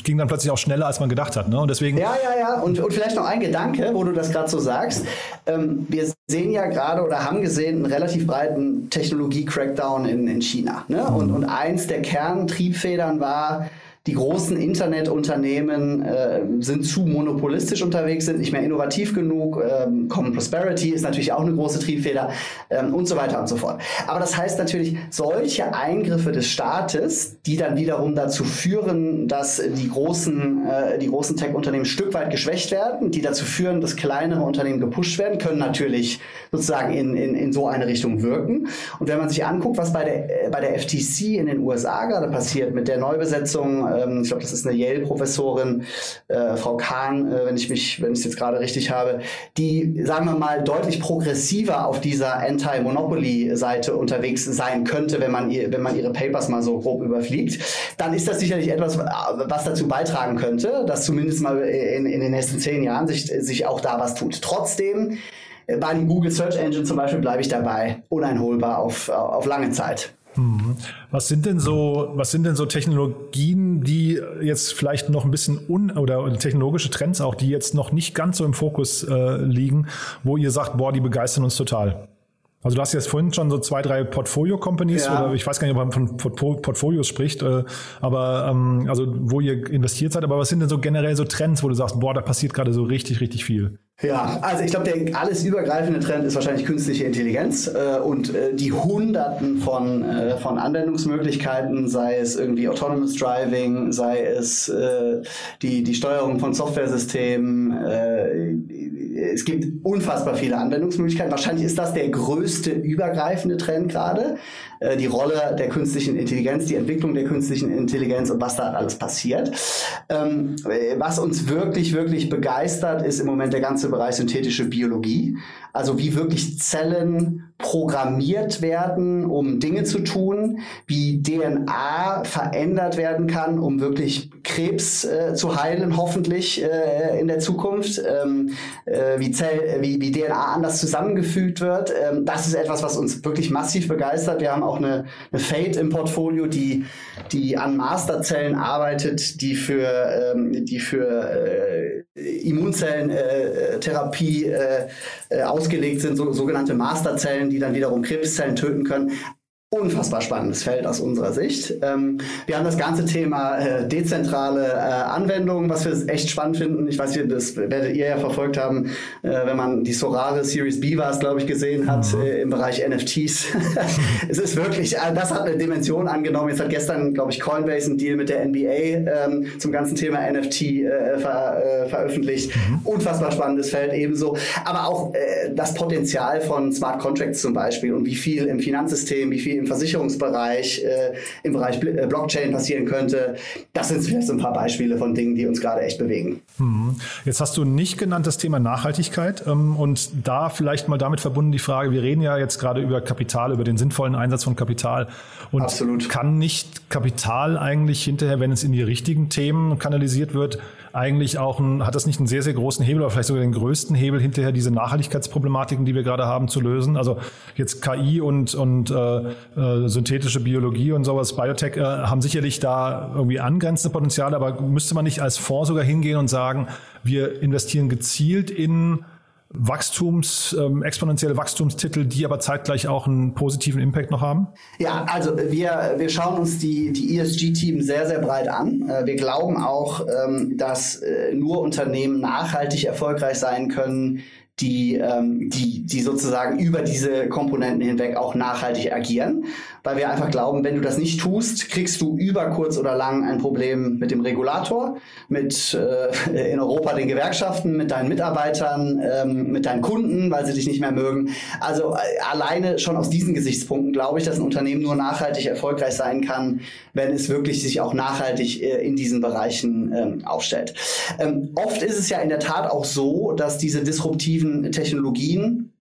ging dann plötzlich auch schneller, als man gedacht hat. Ne? Und deswegen. Ja, ja, ja. Und, und vielleicht noch ein Gedanke, wo du das gerade so sagst. Ähm, wir sehen ja gerade oder haben gesehen einen relativ breiten Technologie-Crackdown in, in China. Ne? Und, und eins der Kerntriebfedern war, die großen Internetunternehmen äh, sind zu monopolistisch unterwegs, sind nicht mehr innovativ genug. Ähm, Common Prosperity ist natürlich auch eine große Triebfeder ähm, und so weiter und so fort. Aber das heißt natürlich, solche Eingriffe des Staates, die dann wiederum dazu führen, dass die großen, äh, großen Tech-Unternehmen ein Stück weit geschwächt werden, die dazu führen, dass kleinere Unternehmen gepusht werden, können natürlich sozusagen in, in, in so eine Richtung wirken. Und wenn man sich anguckt, was bei der, äh, bei der FTC in den USA gerade passiert mit der Neubesetzung ähm, ich glaube, das ist eine Yale-Professorin, äh, Frau Kahn, äh, wenn ich mich, wenn ich es jetzt gerade richtig habe, die, sagen wir mal, deutlich progressiver auf dieser Anti-Monopoly-Seite unterwegs sein könnte, wenn man, ihr, wenn man ihre Papers mal so grob überfliegt, dann ist das sicherlich etwas, was dazu beitragen könnte, dass zumindest mal in, in den nächsten zehn Jahren sich, sich auch da was tut. Trotzdem, äh, bei dem Google Search Engine zum Beispiel bleibe ich dabei, uneinholbar auf, auf lange Zeit. Mhm. Was sind denn so, was sind denn so Technologien, die jetzt vielleicht noch ein bisschen un oder, technologische Trends auch, die jetzt noch nicht ganz so im Fokus äh, liegen, wo ihr sagt, boah, die begeistern uns total? Also du hast jetzt vorhin schon so zwei, drei Portfolio-Companies ja. oder ich weiß gar nicht, ob man von Portfolios spricht, äh, aber ähm, also wo ihr investiert seid, aber was sind denn so generell so Trends, wo du sagst, boah, da passiert gerade so richtig, richtig viel? Ja, also ich glaube, der alles übergreifende Trend ist wahrscheinlich künstliche Intelligenz äh, und äh, die Hunderten von, äh, von Anwendungsmöglichkeiten, sei es irgendwie Autonomous Driving, sei es äh, die, die Steuerung von Softwaresystemen. Äh, es gibt unfassbar viele Anwendungsmöglichkeiten. Wahrscheinlich ist das der größte übergreifende Trend gerade. Äh, die Rolle der künstlichen Intelligenz, die Entwicklung der künstlichen Intelligenz und was da alles passiert. Ähm, was uns wirklich, wirklich begeistert, ist im Moment der ganze Bereich synthetische Biologie. Also wie wirklich Zellen programmiert werden, um Dinge zu tun, wie DNA verändert werden kann, um wirklich Krebs äh, zu heilen, hoffentlich äh, in der Zukunft, ähm, äh, wie, Zell, wie, wie DNA anders zusammengefügt wird. Ähm, das ist etwas, was uns wirklich massiv begeistert. Wir haben auch eine, eine Fate im Portfolio, die, die an Masterzellen arbeitet, die für, ähm, die für äh, Immunzellentherapie äh, äh, ausgelegt sind, so, sogenannte Masterzellen, die dann wiederum Krebszellen töten können unfassbar spannendes Feld aus unserer Sicht. Ähm, wir haben das ganze Thema äh, dezentrale äh, Anwendungen, was wir echt spannend finden. Ich weiß das werdet ihr ja verfolgt haben, äh, wenn man die Sorare Series B war es, glaube ich, gesehen hat mhm. äh, im Bereich NFTs. es ist wirklich, äh, das hat eine Dimension angenommen. Jetzt hat gestern, glaube ich, Coinbase einen Deal mit der NBA ähm, zum ganzen Thema NFT äh, ver, veröffentlicht. Mhm. Unfassbar spannendes Feld ebenso. Aber auch das Potenzial von Smart Contracts zum Beispiel und wie viel im Finanzsystem, wie viel im Versicherungsbereich, äh, im Bereich äh, Blockchain passieren könnte. Das sind vielleicht so ein paar Beispiele von Dingen, die uns gerade echt bewegen. Hm. Jetzt hast du nicht genannt das Thema Nachhaltigkeit ähm, und da vielleicht mal damit verbunden die Frage, wir reden ja jetzt gerade über Kapital, über den sinnvollen Einsatz von Kapital und Absolut. kann nicht Kapital eigentlich hinterher, wenn es in die richtigen Themen kanalisiert wird, eigentlich auch ein, hat das nicht einen sehr, sehr großen Hebel oder vielleicht sogar den größten Hebel hinterher, diese Nachhaltigkeitsproblematiken, die wir gerade haben, zu lösen? Also jetzt KI und, und äh, äh, synthetische Biologie und sowas, Biotech, äh, haben sicherlich da irgendwie angrenzende Potenziale, aber müsste man nicht als Fonds sogar hingehen und sagen, wir investieren gezielt in Wachstums, ähm, exponentielle Wachstumstitel, die aber zeitgleich auch einen positiven Impact noch haben? Ja, also wir, wir schauen uns die, die ESG-Team sehr, sehr breit an. Äh, wir glauben auch, ähm, dass äh, nur Unternehmen nachhaltig erfolgreich sein können, die, ähm, die, die sozusagen über diese Komponenten hinweg auch nachhaltig agieren, weil wir einfach glauben, wenn du das nicht tust, kriegst du über kurz oder lang ein Problem mit dem Regulator, mit äh, in Europa den Gewerkschaften, mit deinen Mitarbeitern, ähm, mit deinen Kunden, weil sie dich nicht mehr mögen. Also äh, alleine schon aus diesen Gesichtspunkten glaube ich, dass ein Unternehmen nur nachhaltig erfolgreich sein kann, wenn es wirklich sich auch nachhaltig äh, in diesen Bereichen ähm, aufstellt. Ähm, oft ist es ja in der Tat auch so, dass diese disruptiven Technologien,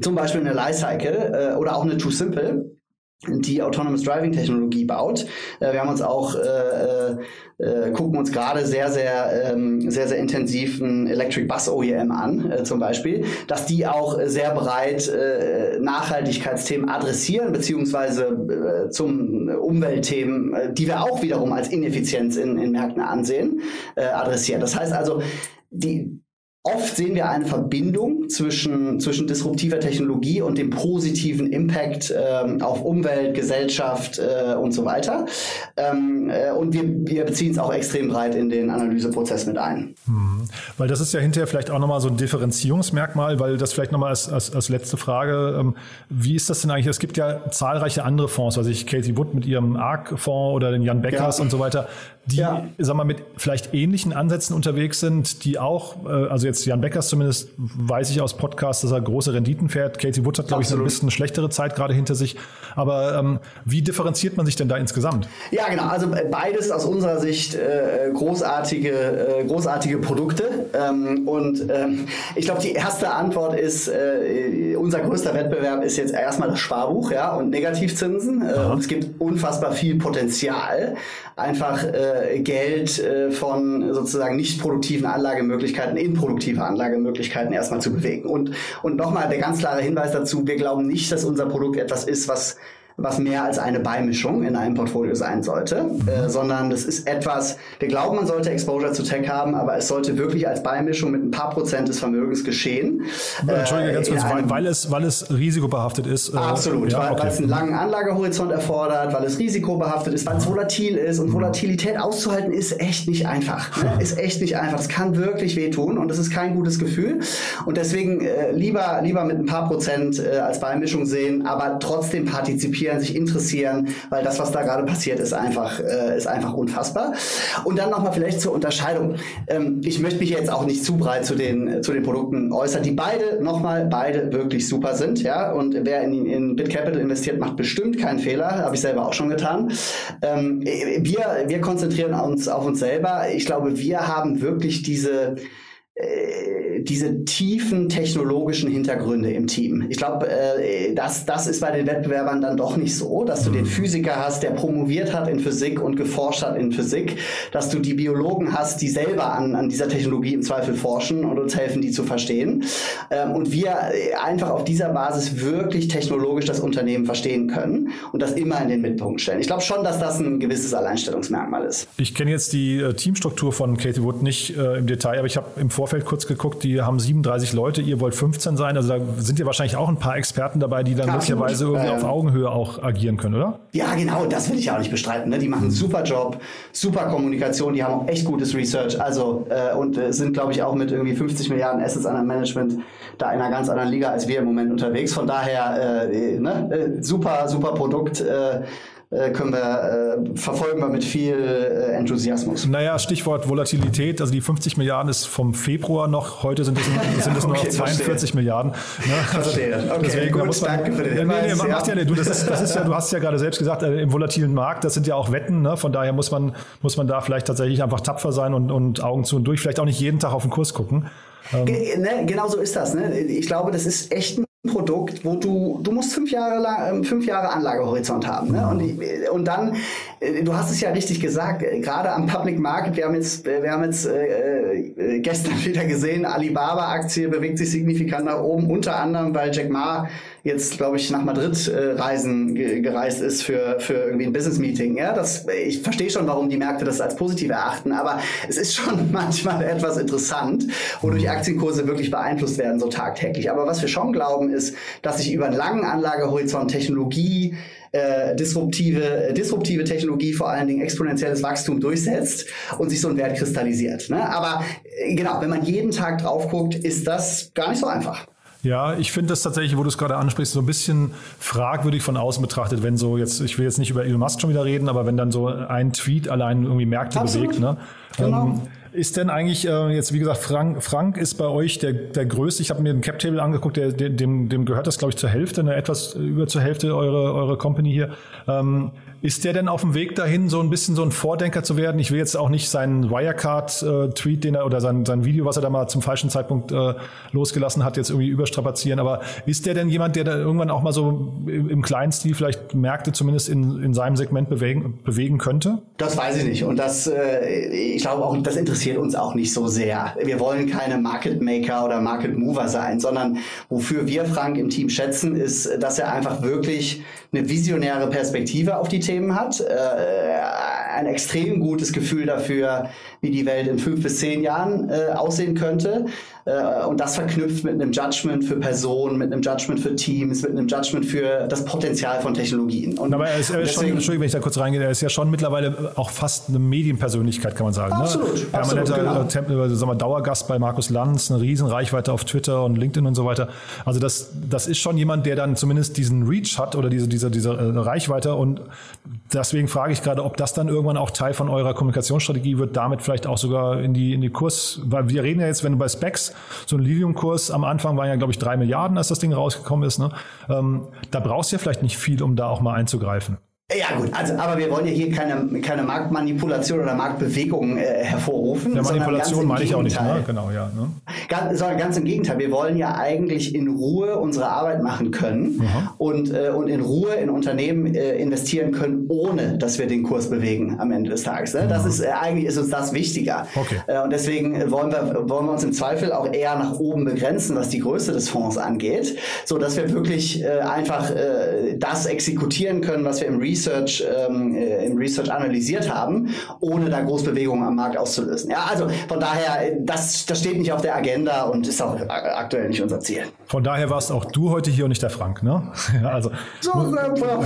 zum Beispiel eine Lifecycle äh, oder auch eine Too Simple, die Autonomous Driving Technologie baut. Äh, wir haben uns auch äh, äh, äh, gucken uns gerade sehr sehr ähm, sehr sehr intensiv ein Electric Bus OEM an, äh, zum Beispiel, dass die auch sehr breit äh, Nachhaltigkeitsthemen adressieren beziehungsweise äh, zum Umweltthemen, äh, die wir auch wiederum als Ineffizienz in, in Märkten ansehen, äh, adressieren. Das heißt also die Oft sehen wir eine Verbindung zwischen, zwischen disruptiver Technologie und dem positiven Impact ähm, auf Umwelt, Gesellschaft äh, und so weiter. Ähm, äh, und wir, wir beziehen es auch extrem breit in den Analyseprozess mit ein. Hm. Weil das ist ja hinterher vielleicht auch nochmal so ein Differenzierungsmerkmal, weil das vielleicht nochmal als, als, als letzte Frage, ähm, wie ist das denn eigentlich? Es gibt ja zahlreiche andere Fonds, also ich Katie Wood mit ihrem ARC-Fonds oder den Jan Beckers ja. und so weiter, die, ja. sag mal, mit vielleicht ähnlichen Ansätzen unterwegs sind, die auch, äh, also jetzt Jan Beckers zumindest, weiß ich aus Podcasts, dass er große Renditen fährt. Katie Wood hat, glaube ich, so ein bisschen schlechtere Zeit gerade hinter sich. Aber ähm, wie differenziert man sich denn da insgesamt? Ja, genau. Also äh, beides aus unserer Sicht äh, großartige, äh, großartige Produkte. Ähm, und ähm, ich glaube, die erste Antwort ist, äh, unser größter Wettbewerb ist jetzt erstmal das Sparbuch ja, und Negativzinsen. Und es gibt unfassbar viel Potenzial, einfach äh, Geld äh, von sozusagen nicht produktiven Anlagemöglichkeiten in produktive Anlagemöglichkeiten erstmal zu bewegen. Und, und nochmal der ganz klare Hinweis dazu, wir glauben nicht, dass unser Produkt etwas ist, was was mehr als eine Beimischung in einem Portfolio sein sollte, mhm. äh, sondern das ist etwas, wir glauben, man sollte Exposure zu Tech haben, aber es sollte wirklich als Beimischung mit ein paar Prozent des Vermögens geschehen. Entschuldige, ganz kurz, weil, weil, es, weil es risikobehaftet ist. Äh, absolut, ja, weil, okay. weil, es einen langen Anlagehorizont erfordert, weil es risikobehaftet ist, weil es volatil ist und mhm. Volatilität auszuhalten ist echt nicht einfach. Ne? Ist echt nicht einfach. Das kann wirklich wehtun und das ist kein gutes Gefühl. Und deswegen äh, lieber, lieber mit ein paar Prozent äh, als Beimischung sehen, aber trotzdem partizipieren interessieren, sich interessieren, weil das, was da gerade passiert, ist einfach, äh, ist einfach unfassbar. Und dann nochmal vielleicht zur Unterscheidung. Ähm, ich möchte mich jetzt auch nicht zu breit zu den, zu den Produkten äußern, die beide, nochmal, beide wirklich super sind, ja. Und wer in, in BitCapital investiert, macht bestimmt keinen Fehler. Habe ich selber auch schon getan. Ähm, wir, wir konzentrieren uns auf uns selber. Ich glaube, wir haben wirklich diese, äh, diese tiefen technologischen Hintergründe im Team. Ich glaube, äh, das, das ist bei den Wettbewerbern dann doch nicht so, dass du den mhm. Physiker hast, der promoviert hat in Physik und geforscht hat in Physik, dass du die Biologen hast, die selber an, an dieser Technologie im Zweifel forschen und uns helfen, die zu verstehen. Ähm, und wir äh, einfach auf dieser Basis wirklich technologisch das Unternehmen verstehen können und das immer in den Mittelpunkt stellen. Ich glaube schon, dass das ein gewisses Alleinstellungsmerkmal ist. Ich kenne jetzt die äh, Teamstruktur von Katie Wood nicht äh, im Detail, aber ich habe im Vorfeld Vorfeld kurz geguckt, die haben 37 Leute, ihr wollt 15 sein. Also da sind ja wahrscheinlich auch ein paar Experten dabei, die dann Absolut. möglicherweise irgendwie ähm, auf Augenhöhe auch agieren können, oder? Ja, genau, das will ich auch nicht bestreiten. Ne? Die machen einen super Job, super Kommunikation, die haben auch echt gutes Research. Also äh, und äh, sind, glaube ich, auch mit irgendwie 50 Milliarden Assets an Management da in einer ganz anderen Liga als wir im Moment unterwegs. Von daher äh, ne? Äh, super, super Produkt. Äh, können wir, äh, verfolgen wir mit viel äh, Enthusiasmus. Naja, Stichwort Volatilität, also die 50 Milliarden ist vom Februar noch, heute sind es, sind es okay, nur noch 42 verstehe. Milliarden. Ne? Also verstehe. Okay, deswegen, gut, muss man, danke für den Hinweis. Nee, nee, ja. ja, nee, du, das ist, das ist ja, du hast ja gerade selbst gesagt, im volatilen Markt, das sind ja auch Wetten, ne? von daher muss man, muss man da vielleicht tatsächlich einfach tapfer sein und, und Augen zu und durch, vielleicht auch nicht jeden Tag auf den Kurs gucken. Ähm. Ne, genau so ist das. Ne? Ich glaube, das ist echt ein Produkt, wo du, du musst fünf Jahre lang, ähm, fünf Jahre Anlagehorizont haben. Ne? Und, und dann, äh, du hast es ja richtig gesagt, äh, gerade am Public Market, wir haben jetzt, äh, wir haben jetzt äh, gestern wieder gesehen, Alibaba-Aktie bewegt sich signifikant nach oben, unter anderem, weil Jack Ma jetzt, glaube ich, nach Madrid äh, reisen ge gereist ist für, für irgendwie ein Business-Meeting. Ja, das, ich verstehe schon, warum die Märkte das als positiv erachten, aber es ist schon manchmal etwas interessant, wodurch Aktienkurse wirklich beeinflusst werden, so tagtäglich. Aber was wir schon glauben, ist, dass sich über einen langen Anlagehorizont Technologie äh, disruptive, disruptive Technologie, vor allen Dingen exponentielles Wachstum durchsetzt und sich so ein Wert kristallisiert. Ne? Aber äh, genau, wenn man jeden Tag drauf guckt, ist das gar nicht so einfach. Ja, ich finde das tatsächlich, wo du es gerade ansprichst, so ein bisschen fragwürdig von außen betrachtet, wenn so jetzt, ich will jetzt nicht über Elon Musk schon wieder reden, aber wenn dann so ein Tweet allein irgendwie Märkte Absolut. bewegt, ne? Genau. Ähm, ist denn eigentlich, äh, jetzt wie gesagt, Frank, Frank ist bei euch der, der größte, ich habe mir den Cap-Table angeguckt, der, dem, dem gehört das, glaube ich, zur Hälfte, ne, etwas über zur Hälfte eure, eure Company hier. Ähm, ist der denn auf dem Weg dahin, so ein bisschen so ein Vordenker zu werden? Ich will jetzt auch nicht seinen Wirecard-Tweet, den er oder sein, sein Video, was er da mal zum falschen Zeitpunkt äh, losgelassen hat, jetzt irgendwie überstrapazieren. Aber ist der denn jemand, der da irgendwann auch mal so im, im kleinen Stil vielleicht Märkte zumindest in, in seinem Segment bewegen, bewegen könnte? Das weiß ich nicht. Und das, äh, ich glaube auch, das interessiert uns auch nicht so sehr. Wir wollen keine Market Maker oder Market Mover sein, sondern wofür wir Frank im Team schätzen, ist, dass er einfach wirklich eine visionäre Perspektive auf die Themen hat, äh, ein extrem gutes Gefühl dafür, wie die Welt in fünf bis zehn Jahren äh, aussehen könnte. Äh, und das verknüpft mit einem Judgment für Personen, mit einem Judgment für Teams, mit einem Judgment für das Potenzial von Technologien. Und Aber er ist, er ist schon, Entschuldigung, wenn ich da kurz reingehe, er ist ja schon mittlerweile auch fast eine Medienpersönlichkeit, kann man sagen. Ne? Absolut. Ne? Permanenter genau. sagen wir, Dauergast bei Markus Lanz, eine riesen Reichweite auf Twitter und LinkedIn und so weiter. Also das, das ist schon jemand, der dann zumindest diesen Reach hat oder diese, diese, diese äh, Reichweite. Und deswegen frage ich gerade, ob das dann irgendwann auch Teil von eurer Kommunikationsstrategie wird, damit vielleicht auch sogar in die, in die Kurs, weil wir reden ja jetzt, wenn du bei Specs so ein Lilium-Kurs am Anfang waren ja, glaube ich, drei Milliarden, als das Ding rausgekommen ist. Ne? Ähm, da brauchst du ja vielleicht nicht viel, um da auch mal einzugreifen. Ja gut, also aber wir wollen ja hier keine, keine Marktmanipulation oder Marktbewegung äh, hervorrufen. Ja, Manipulation meine ich auch nicht, ne? genau, ja. Ne? Ganz, sondern ganz im Gegenteil, wir wollen ja eigentlich in Ruhe unsere Arbeit machen können und, äh, und in Ruhe in Unternehmen äh, investieren können, ohne dass wir den Kurs bewegen am Ende des Tages. Ne? Das ist äh, eigentlich ist uns das wichtiger. Okay. Äh, und deswegen wollen wir, wollen wir uns im Zweifel auch eher nach oben begrenzen, was die Größe des Fonds angeht, so dass wir wirklich äh, einfach äh, das exekutieren können, was wir im Research Research, ähm, äh, im Research analysiert haben, ohne da Großbewegungen am Markt auszulösen. Ja, also von daher, das, das steht nicht auf der Agenda und ist auch aktuell nicht unser Ziel. Von daher warst auch du heute hier und nicht der Frank, ne? also, so, äh, genau.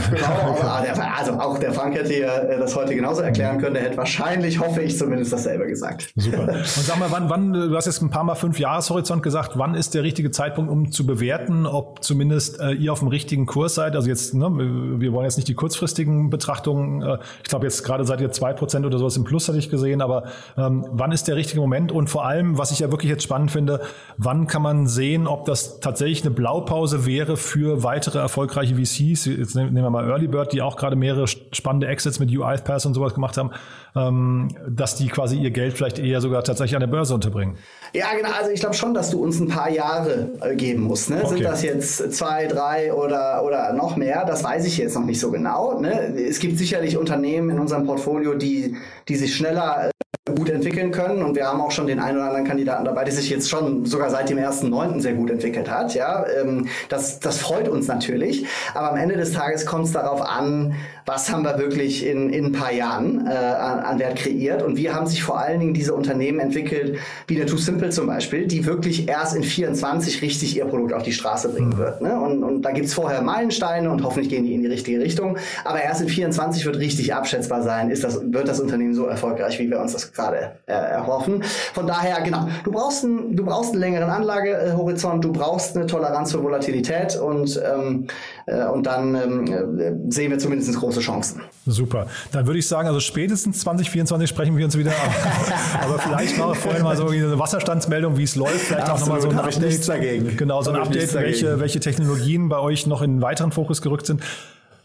also auch der Frank hätte hier äh, das heute genauso erklären können. Der hätte wahrscheinlich, hoffe ich zumindest, dasselbe gesagt. Super. Und sag mal, wann, wann, du hast jetzt ein paar Mal fünf Jahreshorizont gesagt, wann ist der richtige Zeitpunkt, um zu bewerten, ob zumindest äh, ihr auf dem richtigen Kurs seid? Also jetzt, ne, wir wollen jetzt nicht die kurzfristigen kurzfristigen Betrachtungen, äh, ich glaube jetzt gerade seid ihr zwei Prozent oder sowas im Plus, hatte ich gesehen, aber ähm, wann ist der richtige Moment? Und vor allem, was ich ja wirklich jetzt spannend finde, wann kann man sehen, ob das tatsächlich eine Blaupause wäre für weitere erfolgreiche VCs? Jetzt nehmen wir mal Early Bird, die auch gerade mehrere spannende Exits mit UiPath und sowas gemacht haben, dass die quasi ihr Geld vielleicht eher sogar tatsächlich an der Börse unterbringen. Ja, genau. Also ich glaube schon, dass du uns ein paar Jahre äh, geben musst. Ne? Okay. Sind das jetzt zwei, drei oder, oder noch mehr? Das weiß ich jetzt noch nicht so genau. Ne? Es gibt sicherlich Unternehmen in unserem Portfolio, die, die sich schneller äh, gut entwickeln können und wir haben auch schon den einen oder anderen Kandidaten dabei, der sich jetzt schon sogar seit dem 1.9. sehr gut entwickelt hat. Ja, ähm, das, das freut uns natürlich, aber am Ende des Tages kommt es darauf an, was haben wir wirklich in, in ein paar Jahren äh, an, an Wert kreiert und wie haben sich vor allen Dingen diese Unternehmen entwickelt, wie der Too Simple zum Beispiel, die wirklich erst in 24 richtig ihr Produkt auf die Straße bringen mhm. wird. Ne? Und, und da gibt's vorher Meilensteine und hoffentlich gehen die in die richtige Richtung, aber erst in 24 wird richtig abschätzbar sein, ist das, wird das Unternehmen so erfolgreich, wie wir uns das gerade äh, erhoffen. Von daher, genau, du brauchst, ein, du brauchst einen längeren Anlagehorizont, du brauchst eine Toleranz für Volatilität und, ähm, äh, und dann ähm, äh, sehen wir zumindest große Chancen. Super. Dann würde ich sagen, also spätestens 2024 sprechen wir uns wieder. Aber vielleicht mal vorher mal so eine Wasserstandsmeldung, wie es läuft. Vielleicht auch nochmal so ein Update. Dagegen. Genau, so ein Update, welche, welche Technologien bei euch noch in weiteren Fokus gerückt sind.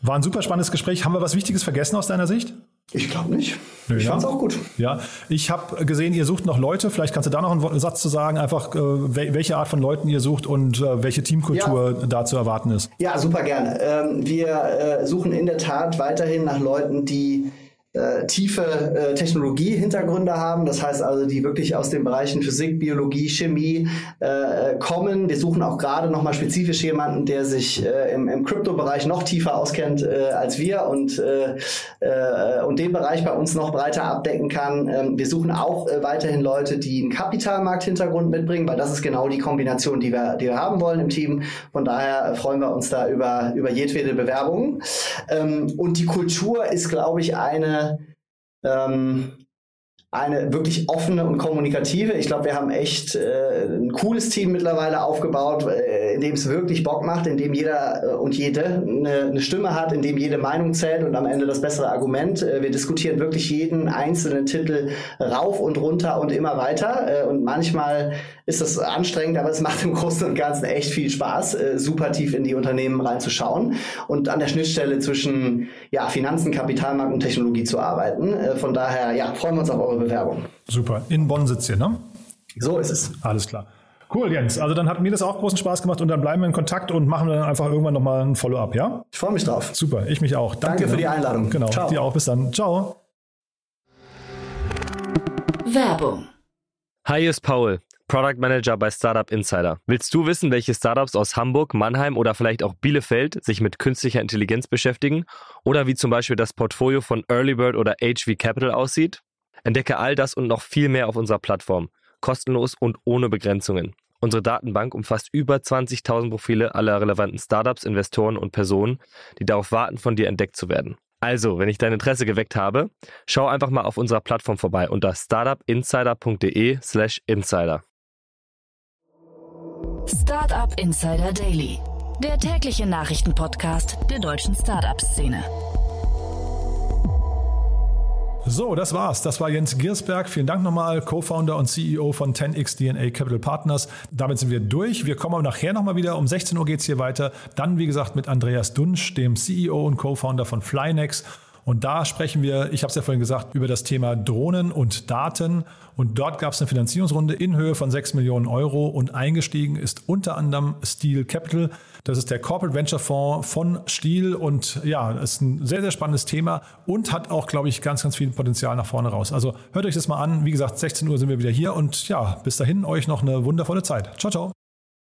War ein super spannendes Gespräch. Haben wir was Wichtiges vergessen aus deiner Sicht? Ich glaube nicht. Nö, ich ja. fand es auch gut. Ja, ich habe gesehen, ihr sucht noch Leute. Vielleicht kannst du da noch einen Satz zu sagen, einfach äh, welche Art von Leuten ihr sucht und äh, welche Teamkultur ja. da zu erwarten ist. Ja, super gerne. Ähm, wir äh, suchen in der Tat weiterhin nach Leuten, die äh, tiefe äh, Technologie-Hintergründe haben. Das heißt also, die wirklich aus den Bereichen Physik, Biologie, Chemie äh, kommen. Wir suchen auch gerade nochmal spezifisch jemanden, der sich äh, im, Kryptobereich noch tiefer auskennt äh, als wir und, äh, äh, und den Bereich bei uns noch breiter abdecken kann. Ähm, wir suchen auch äh, weiterhin Leute, die einen Kapitalmarkt-Hintergrund mitbringen, weil das ist genau die Kombination, die wir, die wir haben wollen im Team. Von daher freuen wir uns da über, über jedwede Bewerbung. Ähm, und die Kultur ist, glaube ich, eine ähm, eine wirklich offene und kommunikative. Ich glaube, wir haben echt äh, ein cooles Team mittlerweile aufgebaut, äh, in dem es wirklich Bock macht, in dem jeder äh, und jede eine, eine, Stimme hat, in dem jede Meinung zählt und am Ende das bessere Argument. Äh, wir diskutieren wirklich jeden einzelnen Titel rauf und runter und immer weiter. Äh, und manchmal ist das anstrengend, aber es macht im Großen und Ganzen echt viel Spaß, äh, super tief in die Unternehmen reinzuschauen und an der Schnittstelle zwischen ja, Finanzen, Kapitalmarkt und Technologie zu arbeiten. von daher ja, freuen wir uns auf eure eure Bewerbung. Super. In Bonn sitzt ihr, ne? So ist es. Alles klar. Cool, Jens. Also dann hat mir das auch großen Spaß gemacht und dann bleiben wir in Kontakt und machen dann einfach irgendwann nochmal ein Follow-up, ja? Ich freue mich drauf. Super, ich mich auch. Danke, Danke für die Einladung. Genau, Ciao. dir auch. Bis dann. Ciao. Werbung. Hi, hier ist Paul, Product Manager bei Startup Insider. Willst du wissen, welche Startups aus Hamburg, Mannheim oder vielleicht auch Bielefeld sich mit künstlicher Intelligenz beschäftigen? Oder wie zum Beispiel das Portfolio von Earlybird oder HV Capital aussieht? Entdecke all das und noch viel mehr auf unserer Plattform, kostenlos und ohne Begrenzungen. Unsere Datenbank umfasst über 20.000 Profile aller relevanten Startups, Investoren und Personen, die darauf warten, von dir entdeckt zu werden. Also, wenn ich dein Interesse geweckt habe, schau einfach mal auf unserer Plattform vorbei unter startupinsider.de/slash insider. Startup Insider Daily, der tägliche Nachrichtenpodcast der deutschen Startup-Szene. So, das war's. Das war Jens Giersberg. Vielen Dank nochmal, Co-Founder und CEO von 10x DNA Capital Partners. Damit sind wir durch. Wir kommen aber nachher nochmal wieder. Um 16 Uhr geht's hier weiter. Dann, wie gesagt, mit Andreas Dunsch, dem CEO und Co-Founder von Flynex. Und da sprechen wir, ich habe es ja vorhin gesagt, über das Thema Drohnen und Daten. Und dort gab es eine Finanzierungsrunde in Höhe von 6 Millionen Euro und eingestiegen ist unter anderem Steel Capital. Das ist der Corporate Venture Fonds von Stiel und ja, ist ein sehr, sehr spannendes Thema und hat auch, glaube ich, ganz, ganz viel Potenzial nach vorne raus. Also hört euch das mal an. Wie gesagt, 16 Uhr sind wir wieder hier und ja, bis dahin euch noch eine wundervolle Zeit. Ciao, ciao.